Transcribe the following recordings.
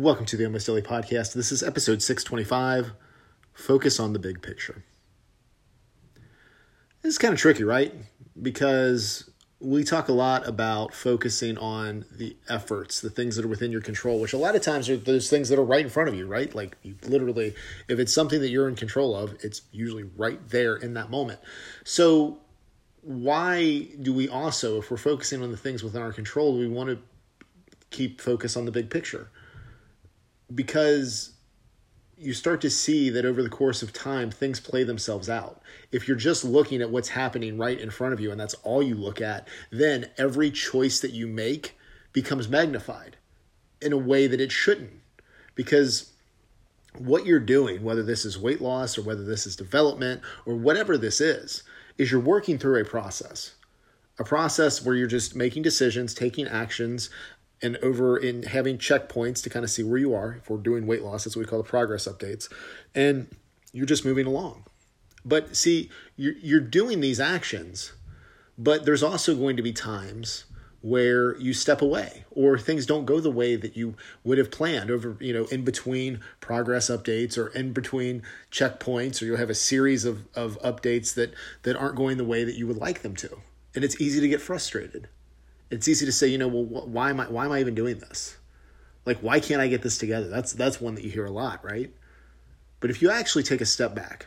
Welcome to the Almost Daily Podcast. This is episode 625 Focus on the Big Picture. This is kind of tricky, right? Because we talk a lot about focusing on the efforts, the things that are within your control, which a lot of times are those things that are right in front of you, right? Like you literally, if it's something that you're in control of, it's usually right there in that moment. So, why do we also, if we're focusing on the things within our control, do we want to keep focus on the big picture? Because you start to see that over the course of time things play themselves out. If you're just looking at what's happening right in front of you and that's all you look at, then every choice that you make becomes magnified in a way that it shouldn't. Because what you're doing, whether this is weight loss or whether this is development or whatever this is, is you're working through a process. A process where you're just making decisions, taking actions, and over in having checkpoints to kind of see where you are. If we're doing weight loss, that's what we call the progress updates. And you're just moving along. But see, you're, you're doing these actions, but there's also going to be times where you step away or things don't go the way that you would have planned over you know in between progress updates or in between checkpoints or you'll have a series of, of updates that that aren't going the way that you would like them to and it's easy to get frustrated it's easy to say, you know, well, why am I why am I even doing this? Like, why can't I get this together? That's that's one that you hear a lot, right? But if you actually take a step back,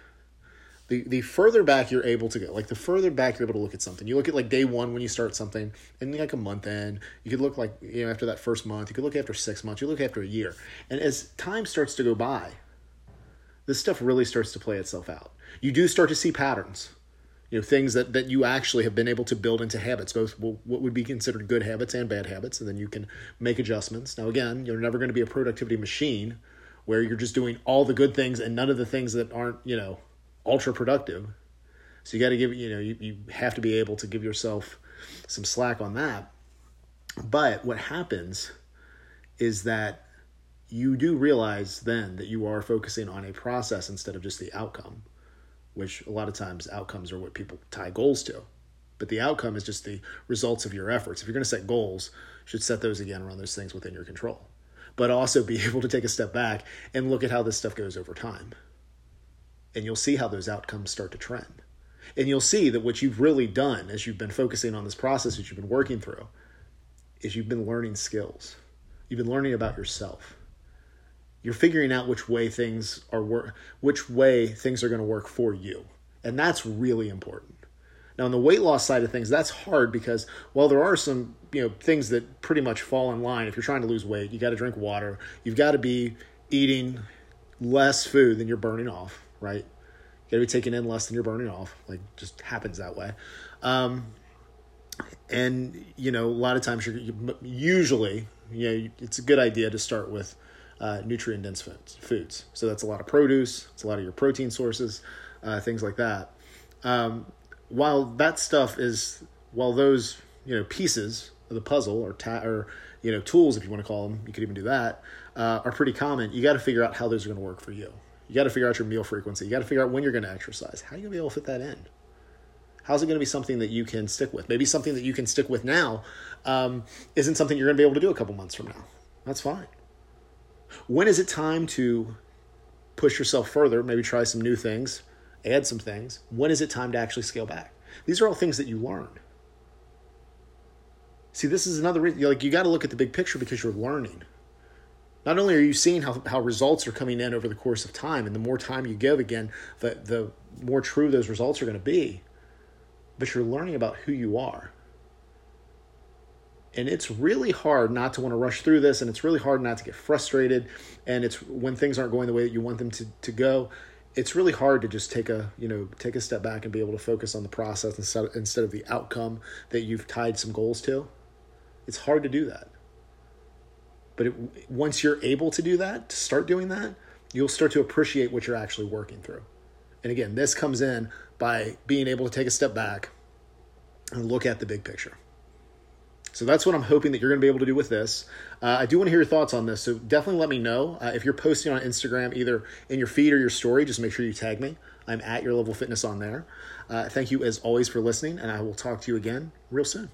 the the further back you're able to go, like the further back you're able to look at something, you look at like day one when you start something, and like a month in, you could look like you know after that first month, you could look after six months, you look after a year, and as time starts to go by, this stuff really starts to play itself out. You do start to see patterns you know things that that you actually have been able to build into habits both what would be considered good habits and bad habits and then you can make adjustments. Now again you're never going to be a productivity machine where you're just doing all the good things and none of the things that aren't you know ultra productive. So you got to give you know you, you have to be able to give yourself some slack on that. But what happens is that you do realize then that you are focusing on a process instead of just the outcome which a lot of times outcomes are what people tie goals to. But the outcome is just the results of your efforts. If you're going to set goals, you should set those again around those things within your control. But also be able to take a step back and look at how this stuff goes over time. And you'll see how those outcomes start to trend. And you'll see that what you've really done as you've been focusing on this process that you've been working through is you've been learning skills. You've been learning about yourself you're figuring out which way things are work which way things are going to work for you. And that's really important. Now on the weight loss side of things that's hard because while there are some you know things that pretty much fall in line if you're trying to lose weight you got to drink water you've got to be eating less food than you're burning off right? You got to be taking in less than you're burning off like just happens that way. Um, and you know a lot of times you're usually you know it's a good idea to start with uh, nutrient dense foods. So that's a lot of produce, it's a lot of your protein sources, uh, things like that. Um, while that stuff is, while those you know pieces of the puzzle or ta- or you know tools, if you want to call them, you could even do that, uh, are pretty common. You got to figure out how those are going to work for you. You got to figure out your meal frequency. You got to figure out when you're going to exercise. How are you going to be able to fit that in? How's it going to be something that you can stick with? Maybe something that you can stick with now um, isn't something you're going to be able to do a couple months from now. That's fine. When is it time to push yourself further, maybe try some new things, add some things? When is it time to actually scale back? These are all things that you learn. See, this is another reason, like, you got to look at the big picture because you're learning. Not only are you seeing how, how results are coming in over the course of time, and the more time you give, again, the, the more true those results are going to be, but you're learning about who you are and it's really hard not to want to rush through this and it's really hard not to get frustrated and it's when things aren't going the way that you want them to, to go it's really hard to just take a you know take a step back and be able to focus on the process instead of, instead of the outcome that you've tied some goals to. It's hard to do that. But it, once you're able to do that to start doing that you'll start to appreciate what you're actually working through. And again this comes in by being able to take a step back and look at the big picture so that's what I'm hoping that you're going to be able to do with this. Uh, I do want to hear your thoughts on this, so definitely let me know. Uh, if you're posting on Instagram, either in your feed or your story, just make sure you tag me. I'm at Your Level Fitness on there. Uh, thank you as always for listening, and I will talk to you again real soon.